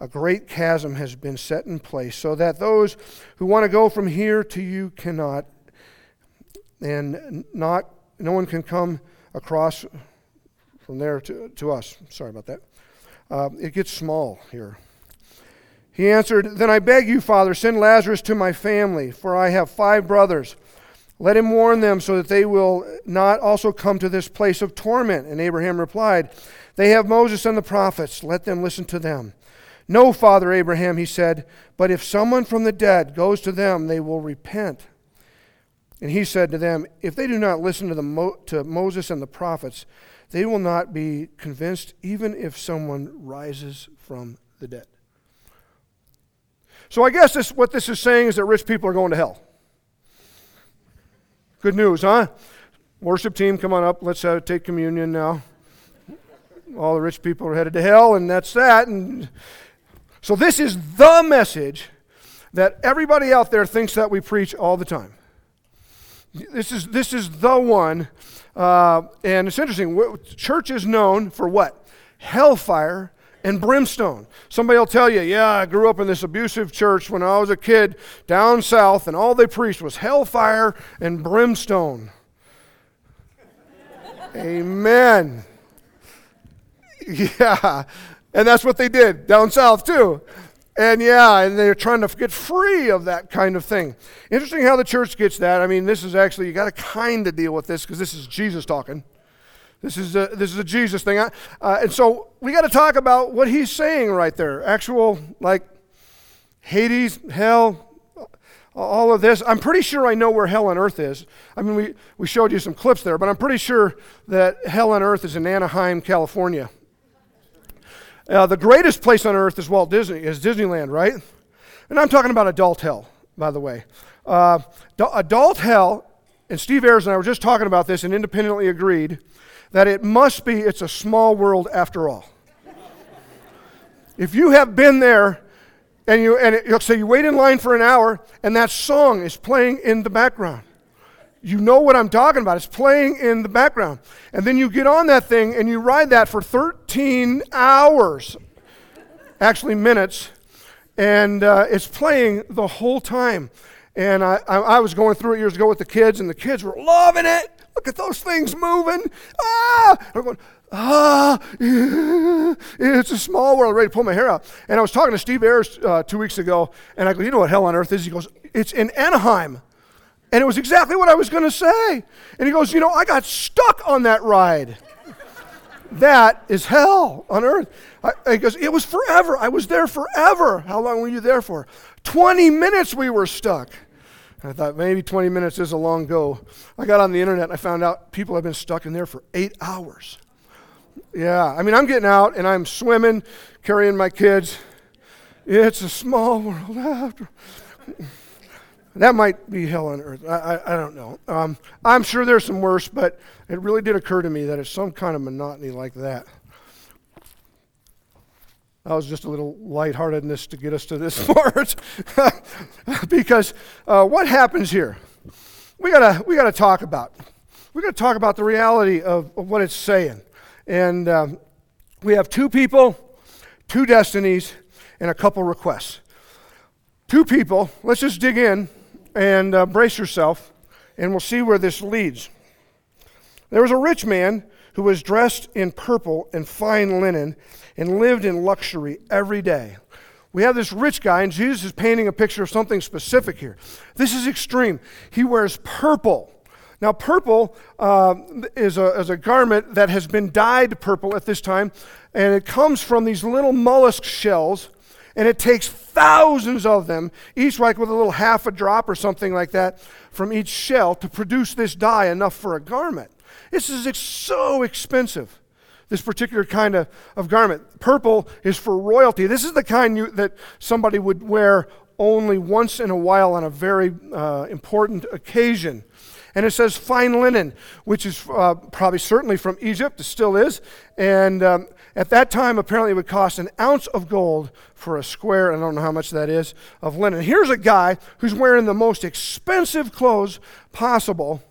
a great chasm has been set in place, so that those who want to go from here to you cannot, and not no one can come across from there to, to us. Sorry about that. Uh, it gets small here. He answered, Then I beg you, Father, send Lazarus to my family, for I have five brothers. Let him warn them so that they will not also come to this place of torment. And Abraham replied, They have Moses and the prophets. Let them listen to them. No, Father Abraham, he said, but if someone from the dead goes to them, they will repent. And he said to them, If they do not listen to, the Mo- to Moses and the prophets, they will not be convinced, even if someone rises from the dead. So I guess this, what this is saying is that rich people are going to hell. Good news, huh? Worship team, come on up. Let's uh, take communion now. All the rich people are headed to hell, and that's that. And so, this is the message that everybody out there thinks that we preach all the time. This is, this is the one. Uh, and it's interesting. Church is known for what? Hellfire and brimstone. Somebody will tell you, yeah, I grew up in this abusive church when I was a kid down south, and all they preached was hellfire and brimstone. Amen. Yeah. And that's what they did down south, too. And yeah, and they're trying to get free of that kind of thing. Interesting how the church gets that. I mean, this is actually, you got to kind of deal with this because this is Jesus talking. This is a, this is a Jesus thing. Uh, and so we got to talk about what he's saying right there. Actual, like, Hades, hell, all of this. I'm pretty sure I know where hell on earth is. I mean, we, we showed you some clips there, but I'm pretty sure that hell on earth is in Anaheim, California. Uh, the greatest place on earth is Walt Disney, is Disneyland, right? And I'm talking about adult hell, by the way. Uh, adult hell, and Steve Ayers and I were just talking about this and independently agreed that it must be, it's a small world after all. if you have been there, and you and it, so you wait in line for an hour, and that song is playing in the background. You know what I'm talking about. It's playing in the background. And then you get on that thing and you ride that for 13 hours, actually minutes, and uh, it's playing the whole time. And I, I, I, was going through it years ago with the kids, and the kids were loving it. Look at those things moving. Ah! I'm going, ah, it's a small world. ready to pull my hair out. And I was talking to Steve Ayers uh, two weeks ago, and I go, you know what hell on earth is? He goes, it's in Anaheim. And it was exactly what I was going to say. And he goes, You know, I got stuck on that ride. that is hell on earth. I, he goes, It was forever. I was there forever. How long were you there for? 20 minutes we were stuck. And I thought maybe 20 minutes is a long go. I got on the internet and I found out people have been stuck in there for eight hours. Yeah, I mean, I'm getting out and I'm swimming, carrying my kids. It's a small world after. That might be hell on earth. I, I, I don't know. Um, I'm sure there's some worse, but it really did occur to me that it's some kind of monotony like that. That was just a little lightheartedness to get us to this part. because uh, what happens here? We gotta, we gotta talk about. We gotta talk about the reality of, of what it's saying. And um, we have two people, two destinies, and a couple requests. Two people, let's just dig in and uh, brace yourself, and we'll see where this leads. There was a rich man who was dressed in purple and fine linen and lived in luxury every day. we have this rich guy, and Jesus is painting a picture of something specific here. This is extreme. He wears purple. Now, purple uh, is, a, is a garment that has been dyed purple at this time, and it comes from these little mollusk shells, and it takes thousands of them, each like with a little half a drop or something like that from each shell to produce this dye enough for a garment. This is ex- so expensive this particular kind of, of garment. Purple is for royalty. This is the kind you, that somebody would wear only once in a while on a very uh, important occasion. And it says fine linen, which is uh, probably certainly from Egypt, it still is. And um, at that time, apparently, it would cost an ounce of gold for a square, I don't know how much that is, of linen. Here's a guy who's wearing the most expensive clothes possible,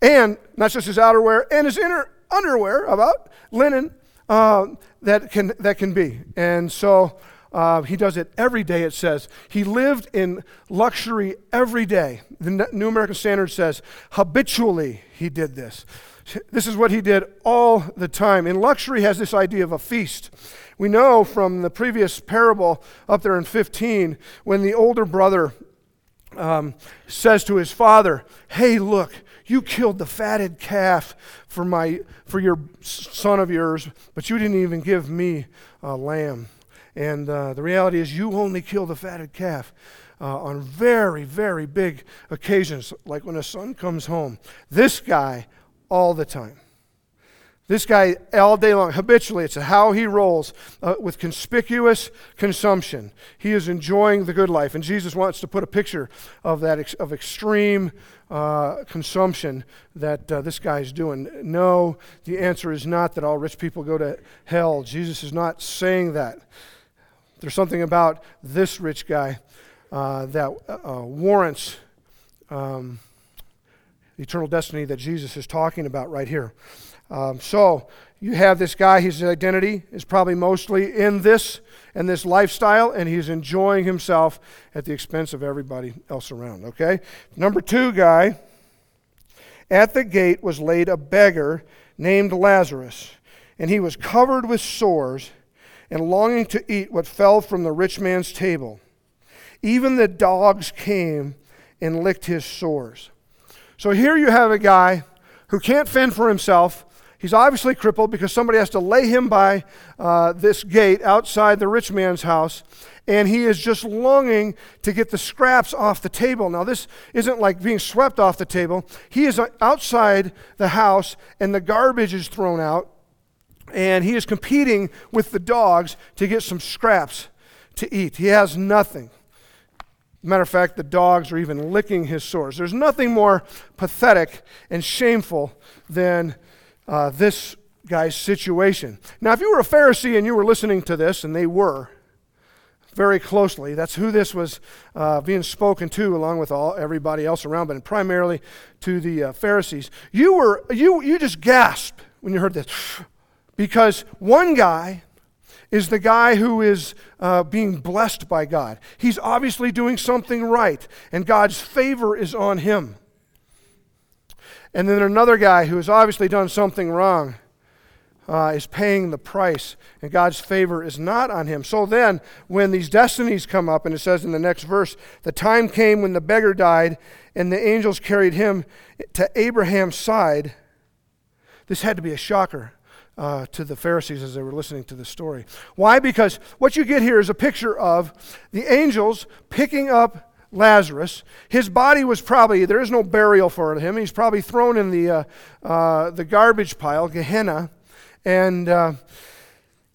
and not just his outerwear, and his inner underwear, about linen uh, that, can, that can be. And so uh, he does it every day, it says. He lived in luxury every day. The New American Standard says habitually he did this. This is what he did all the time. And luxury has this idea of a feast. We know from the previous parable up there in 15 when the older brother um, says to his father, Hey, look, you killed the fatted calf for, my, for your son of yours, but you didn't even give me a lamb. And uh, the reality is, you only kill the fatted calf. Uh, on very, very big occasions, like when a son comes home. This guy, all the time. This guy, all day long, habitually, it's how he rolls uh, with conspicuous consumption. He is enjoying the good life. And Jesus wants to put a picture of that, ex- of extreme uh, consumption that uh, this guy is doing. No, the answer is not that all rich people go to hell. Jesus is not saying that. There's something about this rich guy uh, that uh, warrants um, eternal destiny that Jesus is talking about right here. Um, so you have this guy, his identity is probably mostly in this and this lifestyle, and he's enjoying himself at the expense of everybody else around. Okay? Number two guy, at the gate was laid a beggar named Lazarus, and he was covered with sores and longing to eat what fell from the rich man's table. Even the dogs came and licked his sores. So here you have a guy who can't fend for himself. He's obviously crippled because somebody has to lay him by uh, this gate outside the rich man's house. And he is just longing to get the scraps off the table. Now, this isn't like being swept off the table. He is outside the house, and the garbage is thrown out and he is competing with the dogs to get some scraps to eat. He has nothing. Matter of fact, the dogs are even licking his sores. There's nothing more pathetic and shameful than uh, this guy's situation. Now, if you were a Pharisee and you were listening to this, and they were very closely, that's who this was uh, being spoken to, along with all everybody else around, but primarily to the uh, Pharisees. You were you you just gasped when you heard this. Because one guy is the guy who is uh, being blessed by God. He's obviously doing something right, and God's favor is on him. And then another guy who has obviously done something wrong uh, is paying the price, and God's favor is not on him. So then, when these destinies come up, and it says in the next verse, the time came when the beggar died, and the angels carried him to Abraham's side. This had to be a shocker uh, to the Pharisees as they were listening to the story. Why? Because what you get here is a picture of the angels picking up Lazarus. His body was probably, there is no burial for him. He's probably thrown in the, uh, uh, the garbage pile, Gehenna, and, uh,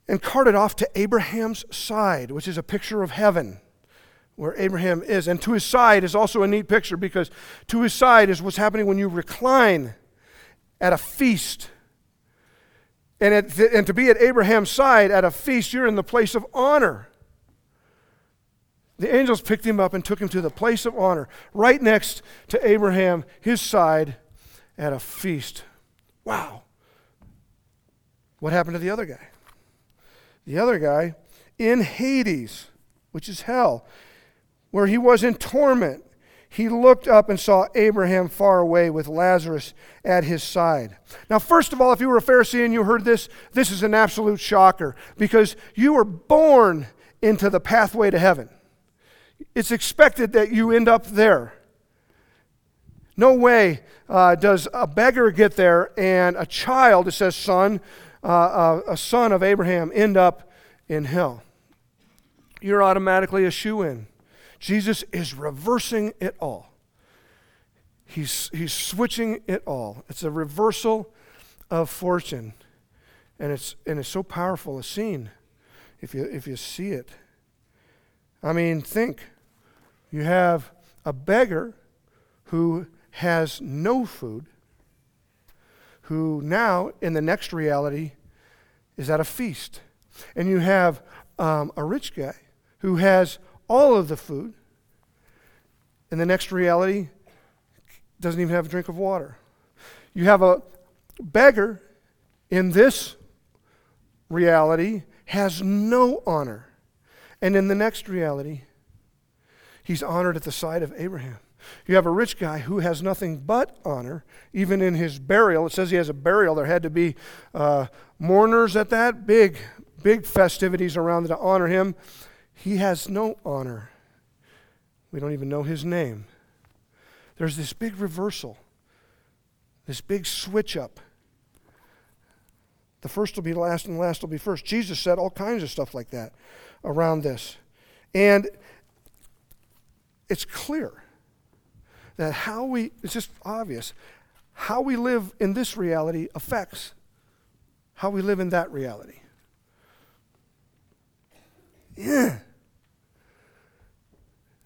and carted off to Abraham's side, which is a picture of heaven where Abraham is. And to his side is also a neat picture because to his side is what's happening when you recline at a feast and, at, and to be at Abraham's side at a feast, you're in the place of honor. The angels picked him up and took him to the place of honor, right next to Abraham, his side, at a feast. Wow. What happened to the other guy? The other guy in Hades, which is hell, where he was in torment he looked up and saw Abraham far away with Lazarus at his side. Now, first of all, if you were a Pharisee and you heard this, this is an absolute shocker because you were born into the pathway to heaven. It's expected that you end up there. No way uh, does a beggar get there and a child, it says son, uh, uh, a son of Abraham, end up in hell. You're automatically a shoe in. Jesus is reversing it all. He's, he's switching it all. It's a reversal of fortune. And it's, and it's so powerful a scene if you, if you see it. I mean, think. You have a beggar who has no food, who now, in the next reality, is at a feast. And you have um, a rich guy who has all of the food. In the next reality, doesn't even have a drink of water. You have a beggar in this reality has no honor. And in the next reality, he's honored at the side of Abraham. You have a rich guy who has nothing but honor, even in his burial. It says he has a burial. There had to be uh, mourners at that, big, big festivities around to honor him. He has no honor. We don't even know his name. There's this big reversal, this big switch up. The first will be last and the last will be first. Jesus said all kinds of stuff like that around this. And it's clear that how we, it's just obvious, how we live in this reality affects how we live in that reality. Yeah.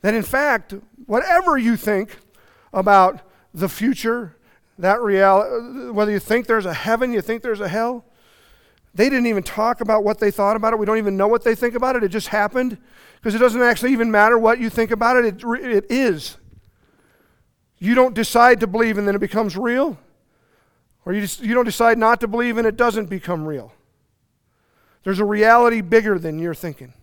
That in fact, whatever you think about the future, that reality, whether you think there's a heaven, you think there's a hell, they didn't even talk about what they thought about it. We don't even know what they think about it. It just happened because it doesn't actually even matter what you think about it. It, it is. You don't decide to believe and then it becomes real, or you, just, you don't decide not to believe and it doesn't become real. There's a reality bigger than you're thinking.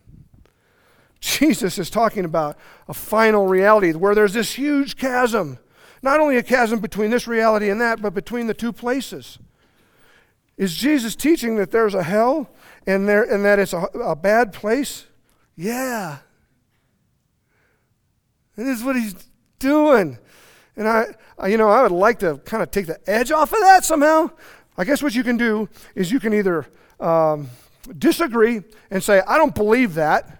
Jesus is talking about a final reality where there's this huge chasm. Not only a chasm between this reality and that, but between the two places. Is Jesus teaching that there's a hell and, there, and that it's a, a bad place? Yeah. This is what he's doing. And I, I, you know, I would like to kind of take the edge off of that somehow. I guess what you can do is you can either um, disagree and say, I don't believe that.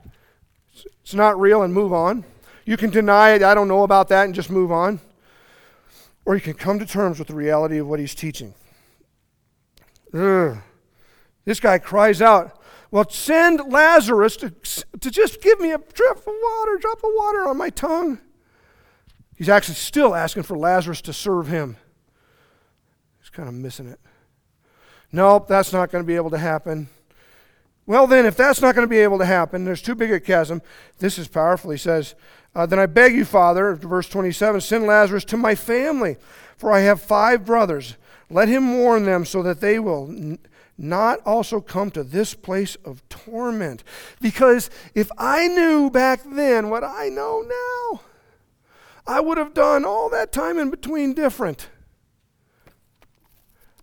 It's not real and move on. You can deny it, I don't know about that, and just move on. Or you can come to terms with the reality of what he's teaching. Ugh. This guy cries out, Well, send Lazarus to, to just give me a drop of water, drop of water on my tongue. He's actually still asking for Lazarus to serve him. He's kind of missing it. Nope, that's not going to be able to happen. Well, then, if that's not going to be able to happen, there's too big a chasm. This is powerful. He says, uh, Then I beg you, Father, verse 27, send Lazarus to my family, for I have five brothers. Let him warn them so that they will n- not also come to this place of torment. Because if I knew back then what I know now, I would have done all that time in between different.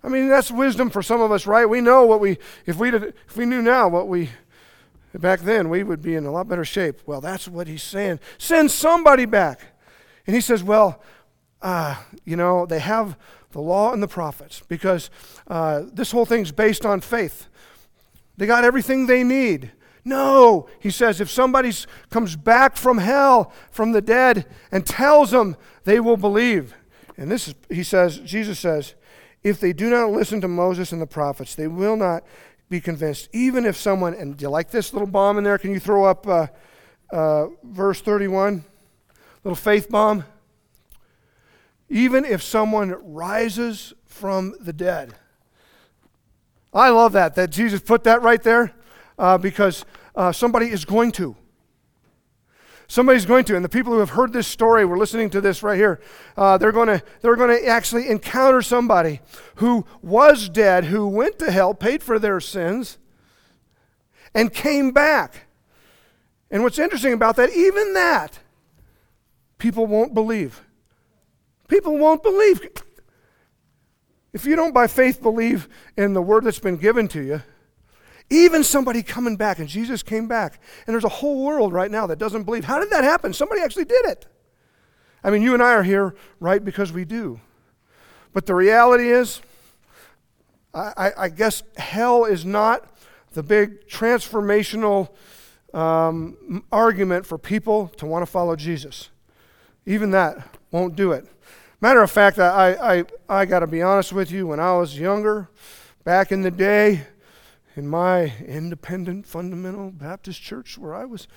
I mean, that's wisdom for some of us, right? We know what we, if we, did, if we knew now what we, back then, we would be in a lot better shape. Well, that's what he's saying. Send somebody back. And he says, well, uh, you know, they have the law and the prophets because uh, this whole thing's based on faith. They got everything they need. No, he says, if somebody comes back from hell, from the dead, and tells them, they will believe. And this is, he says, Jesus says, if they do not listen to Moses and the prophets, they will not be convinced. Even if someone, and do you like this little bomb in there? Can you throw up uh, uh, verse 31? Little faith bomb. Even if someone rises from the dead. I love that, that Jesus put that right there uh, because uh, somebody is going to. Somebody's going to, and the people who have heard this story, we're listening to this right here. Uh, they're going to they're going to actually encounter somebody who was dead, who went to hell, paid for their sins, and came back. And what's interesting about that, even that, people won't believe. People won't believe. If you don't by faith believe in the word that's been given to you, Even somebody coming back, and Jesus came back, and there's a whole world right now that doesn't believe. How did that happen? Somebody actually did it. I mean, you and I are here, right, because we do. But the reality is, I, I guess hell is not the big transformational um, argument for people to want to follow Jesus. Even that won't do it. Matter of fact, I, I, I got to be honest with you, when I was younger, back in the day, in my independent fundamental Baptist church where I was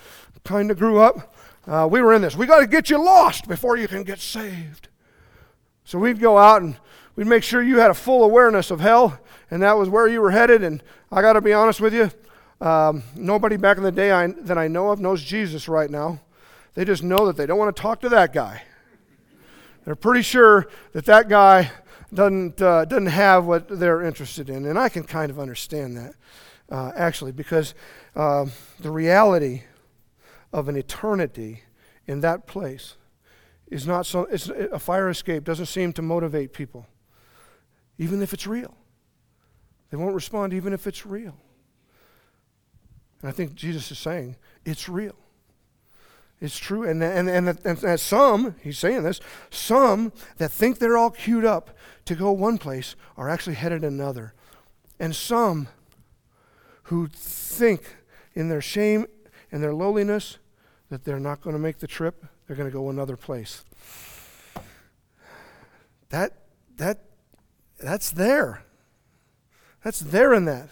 kind of grew up, uh, we were in this. We got to get you lost before you can get saved. So we'd go out and we'd make sure you had a full awareness of hell, and that was where you were headed. And I got to be honest with you, um, nobody back in the day I, that I know of knows Jesus right now. They just know that they don't want to talk to that guy. They're pretty sure that that guy doesn't, uh, doesn't have what they're interested in. And I can kind of understand that, uh, actually, because uh, the reality of an eternity in that place is not so, it's, a fire escape doesn't seem to motivate people, even if it's real. They won't respond even if it's real. And I think Jesus is saying, it's real. It's true. And, and, and, and, and some, he's saying this, some that think they're all queued up to go one place are actually headed another. And some who think in their shame and their lowliness that they're not going to make the trip, they're going to go another place. That, that, that's there. That's there in that.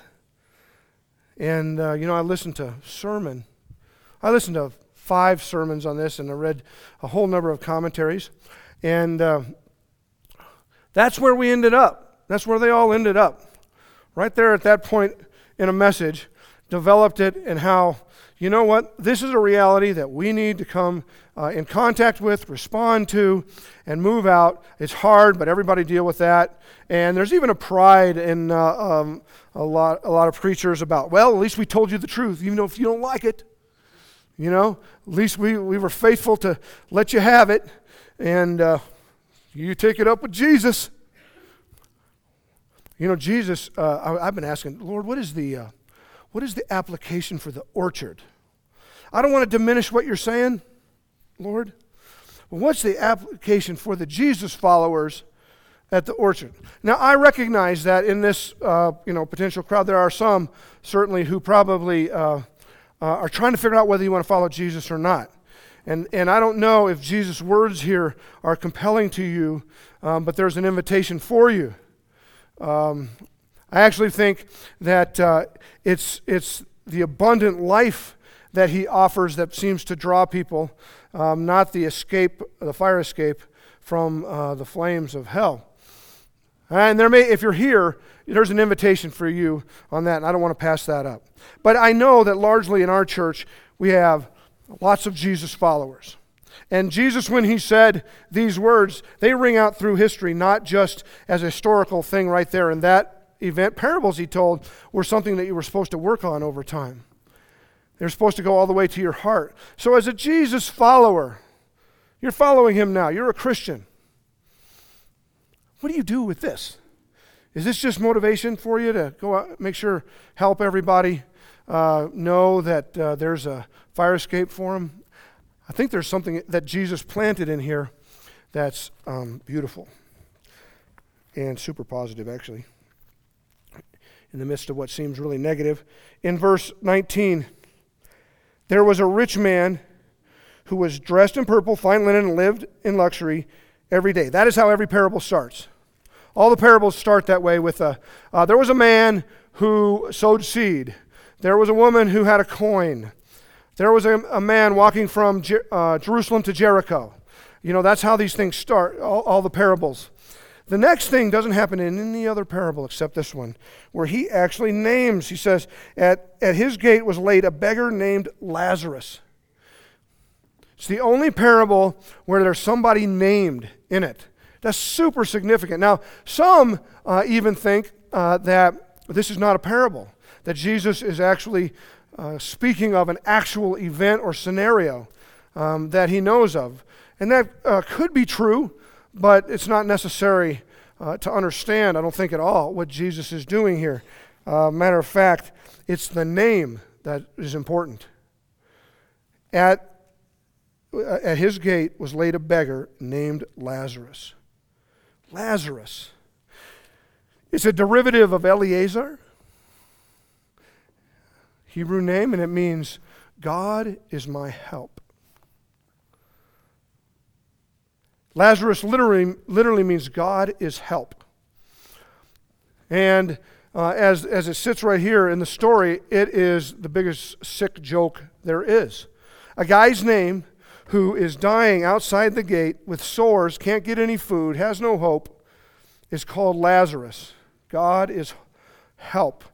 And, uh, you know, I listened to sermon. I listened to five sermons on this, and I read a whole number of commentaries. And uh, that's where we ended up. That's where they all ended up. Right there at that point in a message, developed it, and how, you know what, this is a reality that we need to come uh, in contact with, respond to, and move out. It's hard, but everybody deal with that. And there's even a pride in uh, um, a, lot, a lot of preachers about, well, at least we told you the truth, even though if you don't like it. You know, at least we, we were faithful to let you have it, and uh, you take it up with Jesus. You know, Jesus, uh, I, have been asking, Lord, what is the, uh, what is the application for the orchard? I don't want to diminish what you're saying, Lord. But what's the application for the Jesus followers at the orchard? Now, I recognize that in this, uh, you know, potential crowd, there are some certainly who probably uh, are trying to figure out whether you want to follow Jesus or not. And, and I don't know if Jesus' words here are compelling to you, um, but there's an invitation for you. Um, I actually think that uh, it's, it's the abundant life that he offers that seems to draw people, um, not the escape, the fire escape from uh, the flames of hell. And there may, if you're here, there's an invitation for you on that, and I don't want to pass that up. But I know that largely in our church, we have lots of Jesus followers. And Jesus, when he said these words, they ring out through history, not just as a historical thing right there in that event, parables he told were something that you were supposed to work on over time. They're supposed to go all the way to your heart. So, as a Jesus follower, you're following him now, you're a Christian. What do you do with this? Is this just motivation for you to go out, make sure, help everybody uh, know that uh, there's a fire escape for them? I think there's something that Jesus planted in here that's um, beautiful and super positive, actually in the midst of what seems really negative. In verse 19, there was a rich man who was dressed in purple, fine linen, and lived in luxury every day. That is how every parable starts. All the parables start that way with a, uh, there was a man who sowed seed. There was a woman who had a coin. There was a, a man walking from uh, Jerusalem to Jericho. You know, that's how these things start, all, all the parables. The next thing doesn't happen in any other parable except this one, where he actually names, he says, at, at his gate was laid a beggar named Lazarus. It's the only parable where there's somebody named in it. That's super significant. Now, some uh, even think uh, that this is not a parable, that Jesus is actually uh, speaking of an actual event or scenario um, that he knows of. And that uh, could be true but it's not necessary uh, to understand, I don't think at all, what Jesus is doing here. Uh, matter of fact, it's the name that is important. At, at his gate was laid a beggar named Lazarus. Lazarus. It's a derivative of Eleazar, Hebrew name, and it means God is my help. Lazarus literally, literally means God is help. And uh, as, as it sits right here in the story, it is the biggest sick joke there is. A guy's name who is dying outside the gate with sores, can't get any food, has no hope, is called Lazarus. God is help.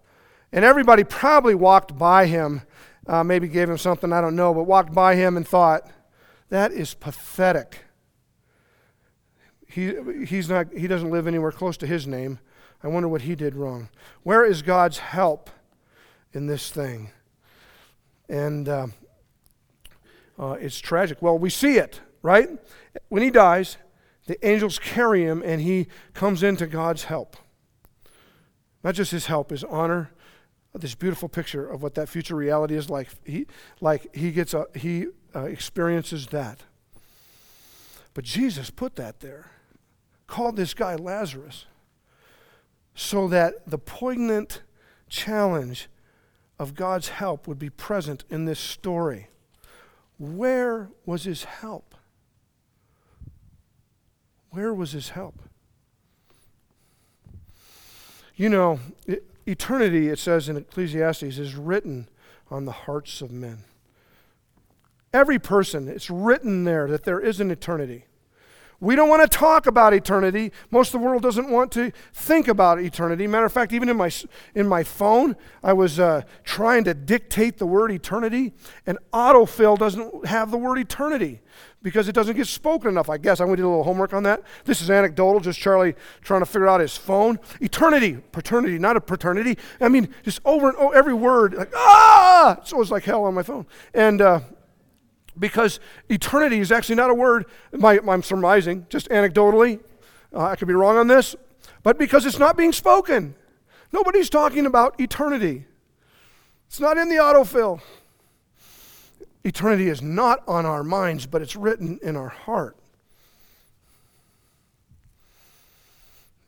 And everybody probably walked by him, uh, maybe gave him something, I don't know, but walked by him and thought, that is pathetic. He, he's not, he doesn't live anywhere close to his name. I wonder what he did wrong. Where is God's help in this thing? And uh, uh, it's tragic. Well, we see it, right? When he dies, the angels carry him and he comes into God's help. Not just his help, his honor. This beautiful picture of what that future reality is like. He, like he gets a, he uh, experiences that. But Jesus put that there, called this guy Lazarus so that the poignant challenge of God's help would be present in this story. Where was his help? Where was his help? You know, eternity, it says in Ecclesiastes, is written on the hearts of men. Every person, it's written there that there is an eternity. We don't want to talk about eternity. Most of the world doesn't want to think about eternity. Matter of fact, even in my, in my phone, I was uh, trying to dictate the word eternity, and autofill doesn't have the word eternity because it doesn't get spoken enough, I guess. I'm going to do a little homework on that. This is anecdotal, just Charley trying to figure out his phone. Eternity, paternity, not a paternity. I mean, just over and over, every word, like, ah! So it's like hell on my phone. And, uh, because eternity is actually not a word, my, I'm surmising, just anecdotally. Uh, I could be wrong on this, but because it's not being spoken. Nobody's talking about eternity. It's not in the autofill. Eternity is not on our minds, but it's written in our heart.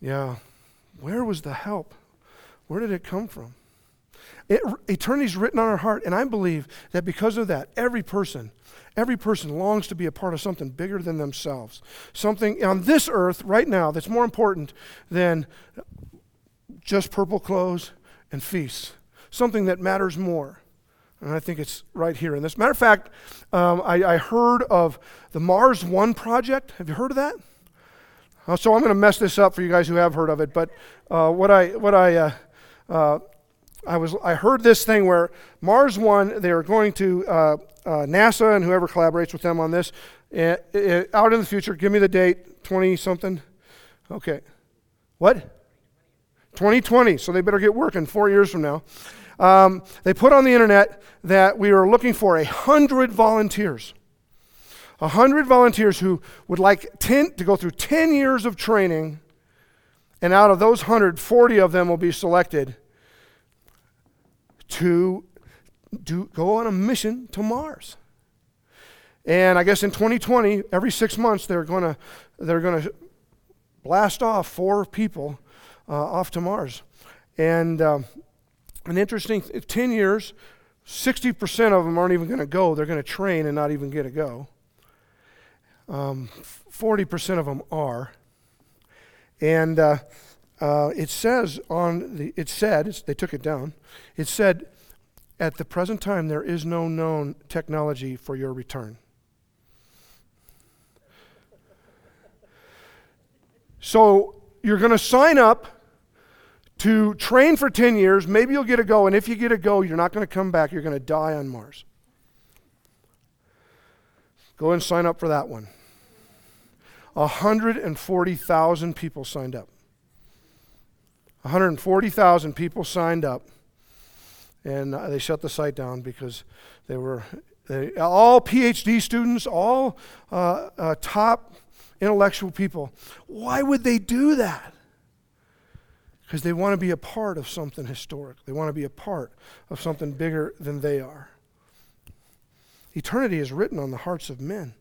Yeah. Where was the help? Where did it come from? Eternity is written on our heart, and I believe that because of that, every person Every person longs to be a part of something bigger than themselves. Something on this earth right now that's more important than just purple clothes and feasts. Something that matters more. And I think it's right here in this. Matter of fact, um, I, I, heard of the Mars One project. Have you heard of that? Uh, so I'm going to mess this up for you guys who have heard of it. But uh, what I what I uh, uh I was I heard this thing where Mars One they are going to uh, uh, NASA and whoever collaborates with them on this uh, uh, out in the future. Give me the date, 20 something. Okay. What? 2020. So they better get working four years from now. Um, they put on the internet that we are looking for a hundred volunteers. A hundred volunteers who would like 10, to go through 10 years of training, and out of those 100, 40 of them will be selected to do, go on a mission to Mars. And I guess in 2020, every six months, they're going to they're going to blast off four people uh, off to Mars. And um, an interesting 10 years, 60% of them aren't even going to go. They're going to train and not even get to go. Um, 40% of them are. And uh, uh, it says on the, it said, they took it down, it said at the present time, there is no known technology for your return. So you're going to sign up to train for 10 years. Maybe you'll get a go. And if you get a go, you're not going to come back. You're going to die on Mars. Go and sign up for that one. 140,000 people signed up. 140,000 people signed up and uh, they shut the site down because they were they, all PhD students, all uh, uh, top intellectual people. Why would they do that? because they want to be a part of something historic. They want to be a part of something bigger than they are. Eternity is written on the hearts of men.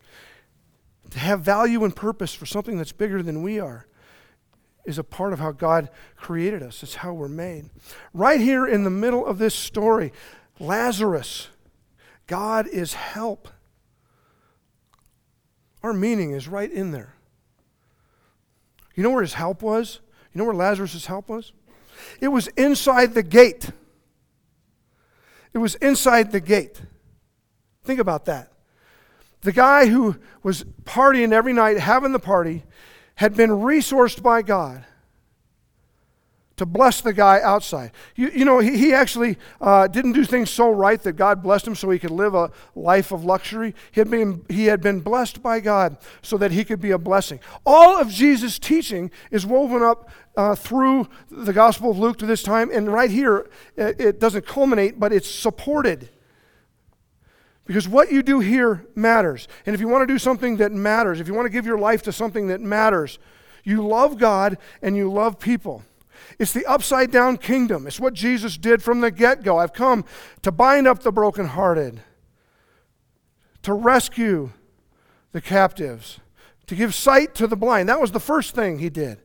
To have value and purpose for something that's bigger than we are is a part of how God created us. It's how we're made. Right here in the middle of this story, Lazarus, God is help. Our meaning is right in there. You know where his help was? You know where Lazarus' help was? It was inside the gate. It was inside the gate. Think about that. The guy who was partying every night, having the party, had been resourced by God to bless the guy outside. You, you know, he, he actually uh, didn't do things so right that God blessed him so he could live a life of luxury. He had, been, he had been blessed by God so that he could be a blessing. All of Jesus' teaching is woven up uh, through the Gospel of Luke to this time, and right here, it, it doesn't culminate, but it's supported. Because what you do here matters. And if you want to do something that matters, if you want to give your life to something that matters, you love God and you love people. It's the upside down kingdom. It's what Jesus did from the get go. I've come to bind up the brokenhearted, to rescue the captives, to give sight to the blind. That was the first thing he did.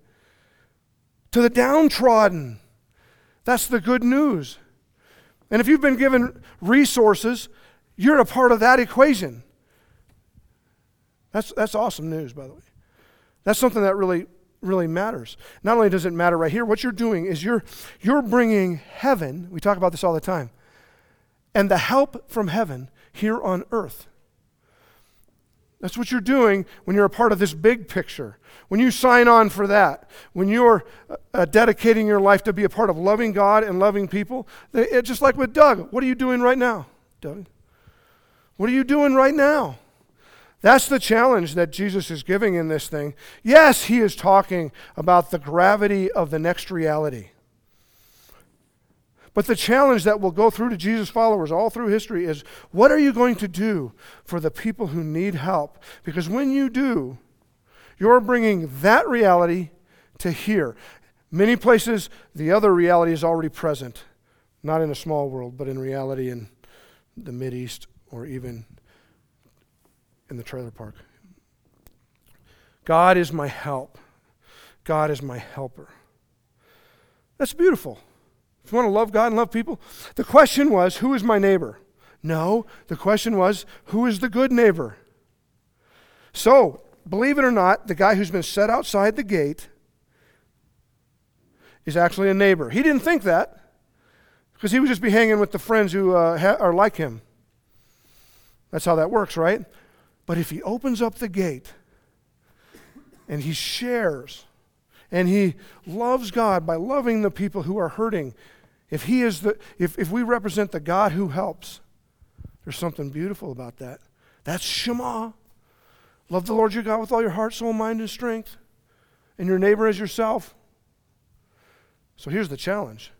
To the downtrodden. That's the good news. And if you've been given resources, you're a part of that equation. That's, that's awesome news, by the way. That's something that really really matters. Not only does it matter right here, what you're doing is you're, you're bringing heaven, we talk about this all the time, and the help from heaven here on earth. That's what you're doing when you're a part of this big picture. When you sign on for that, when you're uh, dedicating your life to be a part of loving God and loving people, they, just like with Doug, what are you doing right now, Doug? What are you doing right now? That's the challenge that Jesus is giving in this thing. Yes, he is talking about the gravity of the next reality. But the challenge that will go through to Jesus' followers all through history is what are you going to do for the people who need help? Because when you do, you're bringing that reality to here. Many places, the other reality is already present, not in a small world, but in reality in the East or even in the trailer park. God is my help. God is my helper. That's beautiful. If you want to love God and love people, the question was, who is my neighbor? No, the question was, who is the good neighbor? So, believe it or not, the guy who's been set outside the gate is actually a neighbor. He didn't think that because he would just be hanging with the friends who uh, ha- are like him. That's how that works, right? But if he opens up the gate and he shares and he loves God by loving the people who are hurting, if he is the if, if we represent the God who helps, there's something beautiful about that. That's Shema. Love the Lord your God with all your heart, soul, mind, and strength, and your neighbor as yourself. So here's the challenge.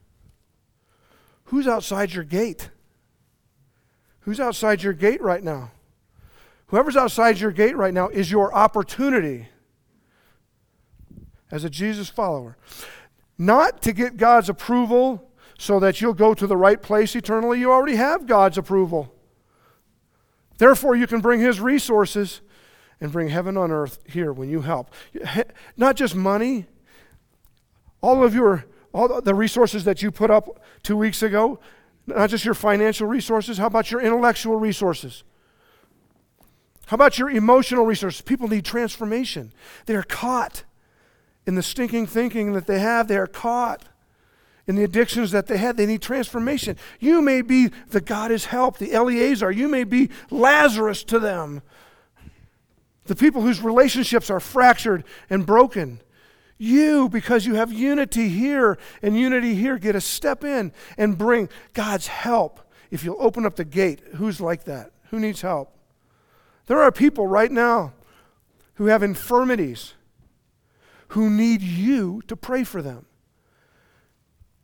Who's outside your gate? Who's outside your gate right now? Whoever's outside your gate right now is your opportunity as a Jesus follower. Not to get God's approval so that you'll go to the right place eternally. You already have God's approval. Therefore, you can bring His resources and bring heaven on earth here when you help. Not just money, all of your all the resources that you put up two weeks ago, not just your financial resources, how about your intellectual resources? How about your emotional resources? People need transformation. They're caught in the stinking thinking that they have. They are caught in the addictions that they had. They need transformation. You may be the God is help, the Eleazar. You may be Lazarus to them. The people whose relationships are fractured and broken. You, because you have unity here and unity here, get a step in and bring God's help. If you'll open up the gate, who's like that? Who needs help? There are people right now who have infirmities who need you to pray for them.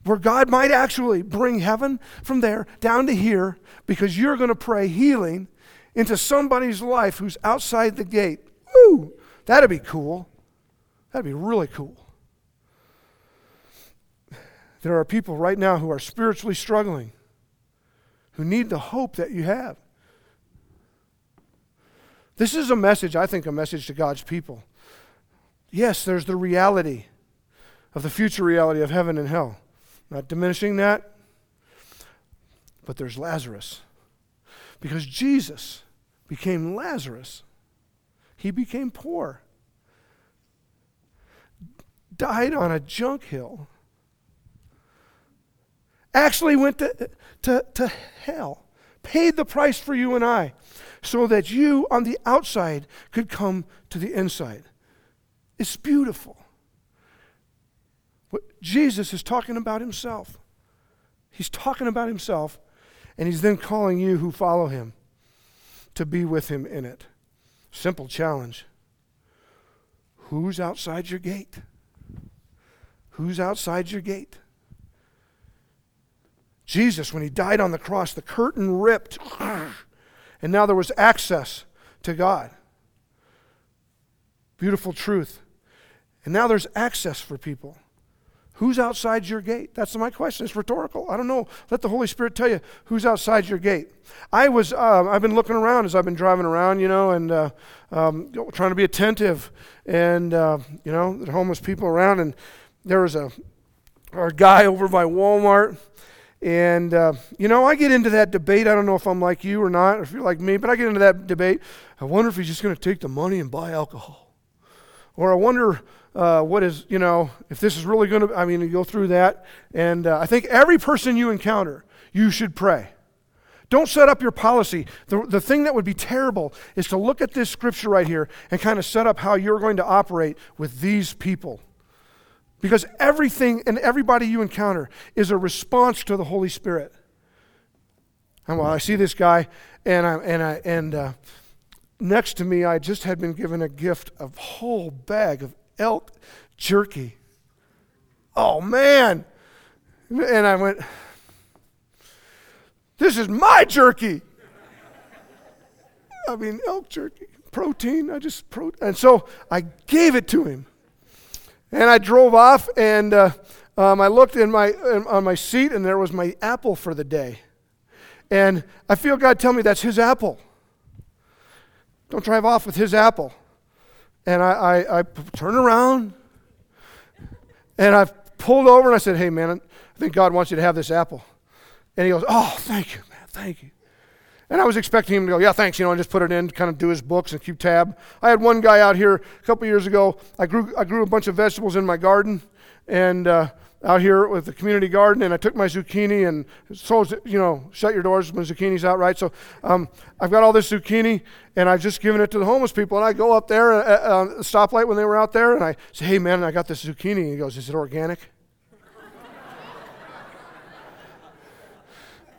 Where God might actually bring heaven from there down to here because you're going to pray healing into somebody's life who's outside the gate. Ooh, That'd be cool. That'd be really cool. There are people right now who are spiritually struggling, who need the hope that you have. This is a message, I think, a message to God's people. Yes, there's the reality of the future reality of heaven and hell. Not diminishing that, but there's Lazarus. Because Jesus became Lazarus, he became poor, died on a junk hill, actually went to, to, to hell, paid the price for you and I, so that you on the outside could come to the inside. It's beautiful. What Jesus is talking about himself. He's talking about himself, and he's then calling you who follow him to be with him in it. Simple challenge. Who's outside your gate? Who's outside your gate? Jesus, when he died on the cross, the curtain ripped, and now there was access to God. Beautiful truth. And now there's access for people. Who's outside your gate? That's my question. It's rhetorical. I don't know. Let the Holy Spirit tell you who's outside your gate. I was, uh, I've been looking around as I've been driving around, you know, and uh, um, trying to be attentive, and uh, you know, the homeless people around. And there was a, a guy over by Walmart, and uh, you know, I get into that debate. I don't know if I'm like you or not, or if you're like me, but I get into that debate. I wonder if he's just going to take the money and buy alcohol, or I wonder uh, what is, you know, if this is really going to, I mean, you go through that. And uh, I think every person you encounter, you should pray. Don't set up your policy. The, the thing that would be terrible is to look at this scripture right here and kind of set up how you're going to operate with these people. Because everything and everybody you encounter is a response to the Holy Spirit. And well, I see this guy, and I and I and uh, next to me, I just had been given a gift of whole bag of elk jerky. Oh, man. And I went, This is my jerky. I mean, elk jerky, protein. I just, pro- and so I gave it to him. And I drove off, and uh, um, I looked in my, in, on my seat, and there was my apple for the day. And I feel God tell me that's his apple. Don't drive off with his apple. And I, I, I turned around and I pulled over and I said, Hey, man, I think God wants you to have this apple. And he goes, Oh, thank you, man, thank you. And I was expecting him to go, Yeah, thanks, you know, and just put it in, kind of do his books and keep tab. I had one guy out here a couple years ago. I grew, I grew a bunch of vegetables in my garden. And uh, out here with the community garden, and I took my zucchini and so you know, shut your doors when zucchini's out, right? So um, I've got all this zucchini, and I've just given it to the homeless people. And I go up there at uh, uh, the stoplight when they were out there, and I say, "Hey, man, I got this zucchini." And he goes, "Is it organic?"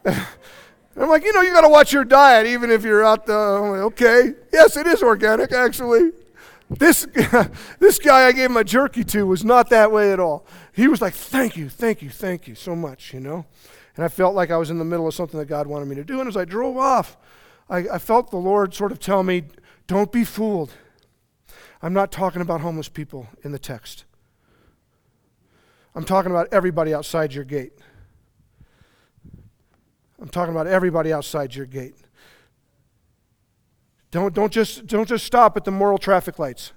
I'm like, you know, you got to watch your diet, even if you're out. Like, okay, yes, it is organic, actually. This, this guy I gave my jerky to was not that way at all. He was like, Thank you, thank you, thank you so much, you know? And I felt like I was in the middle of something that God wanted me to do. And as I drove off, I, I felt the Lord sort of tell me, Don't be fooled. I'm not talking about homeless people in the text. I'm talking about everybody outside your gate. I'm talking about everybody outside your gate. Don't, don't, just, don't just stop at the moral traffic lights.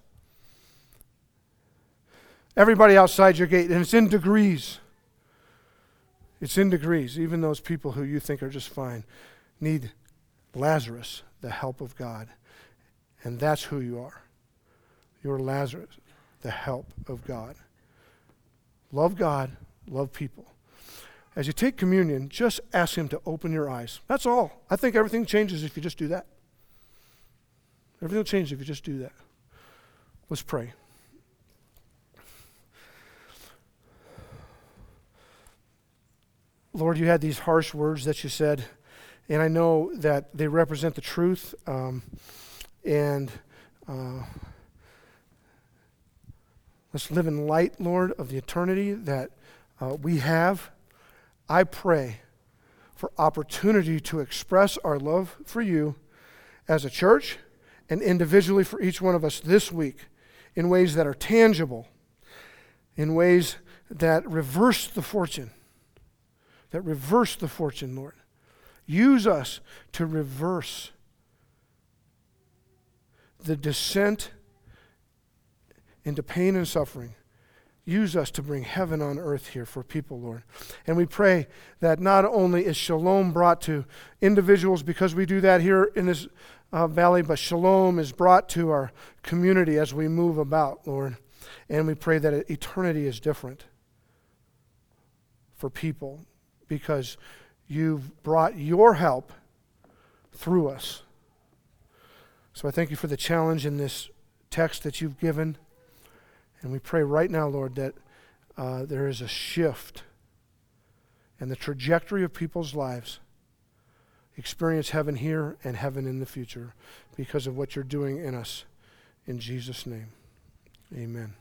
Everybody outside your gate, and it's in degrees. It's in degrees. Even those people who you think are just fine need Lazarus, the help of God. And that's who you are. You're Lazarus, the help of God. Love God, love people. As you take communion, just ask Him to open your eyes. That's all. I think everything changes if you just do that. Everything will change if you just do that. Let's pray. Lord, you had these harsh words that you said, and I know that they represent the truth. Um, and uh, let's live in light, Lord, of the eternity that uh, we have. I pray for opportunity to express our love for you as a church and individually for each one of us this week in ways that are tangible, in ways that reverse the fortune, that reverse the fortune, Lord. Use us to reverse the descent into pain and suffering. Use us to bring heaven on earth here for people, Lord. And we pray that not only is shalom brought to individuals because we do that here in this uh, valley, but shalom is brought to our community as we move about, Lord. And we pray that eternity is different for people because you've brought your help through us. So I thank you for the challenge in this text that you've given. And we pray right now, Lord, that uh, there is a shift in the trajectory of people's lives. Experience heaven here and heaven in the future because of what you're doing in us. In Jesus' name, amen.